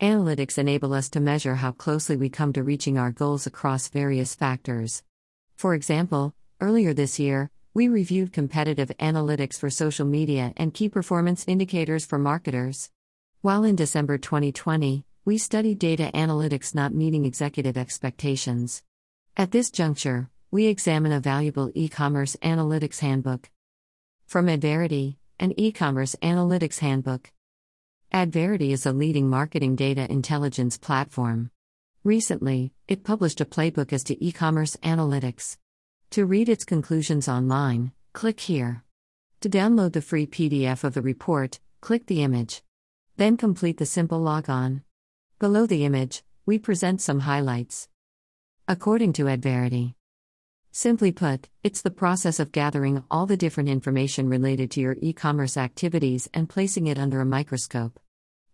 Analytics enable us to measure how closely we come to reaching our goals across various factors. For example, earlier this year, we reviewed competitive analytics for social media and key performance indicators for marketers. While in December 2020, we studied data analytics not meeting executive expectations. At this juncture, we examine a valuable e commerce analytics handbook. From Adverity, an e commerce analytics handbook. Adverity is a leading marketing data intelligence platform. Recently, it published a playbook as to e commerce analytics. To read its conclusions online, click here. To download the free PDF of the report, click the image. Then complete the simple logon. Below the image, we present some highlights. According to Adverity, Simply put, it's the process of gathering all the different information related to your e commerce activities and placing it under a microscope.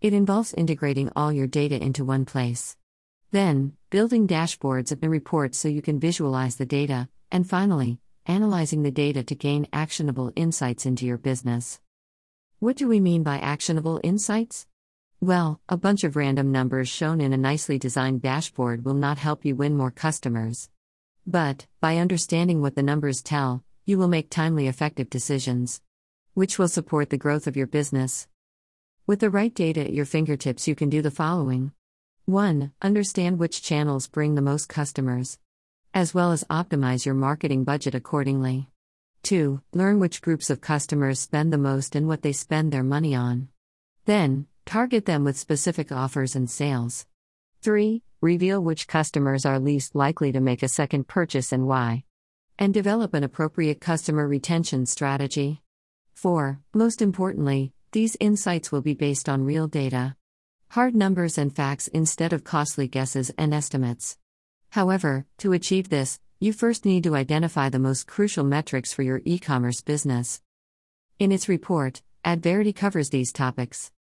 It involves integrating all your data into one place. Then, building dashboards and reports so you can visualize the data, and finally, analyzing the data to gain actionable insights into your business. What do we mean by actionable insights? Well, a bunch of random numbers shown in a nicely designed dashboard will not help you win more customers. But, by understanding what the numbers tell, you will make timely, effective decisions, which will support the growth of your business. With the right data at your fingertips, you can do the following 1. Understand which channels bring the most customers, as well as optimize your marketing budget accordingly. 2. Learn which groups of customers spend the most and what they spend their money on. Then, target them with specific offers and sales. 3. Reveal which customers are least likely to make a second purchase and why. And develop an appropriate customer retention strategy. 4. Most importantly, these insights will be based on real data. Hard numbers and facts instead of costly guesses and estimates. However, to achieve this, you first need to identify the most crucial metrics for your e commerce business. In its report, Adverity covers these topics.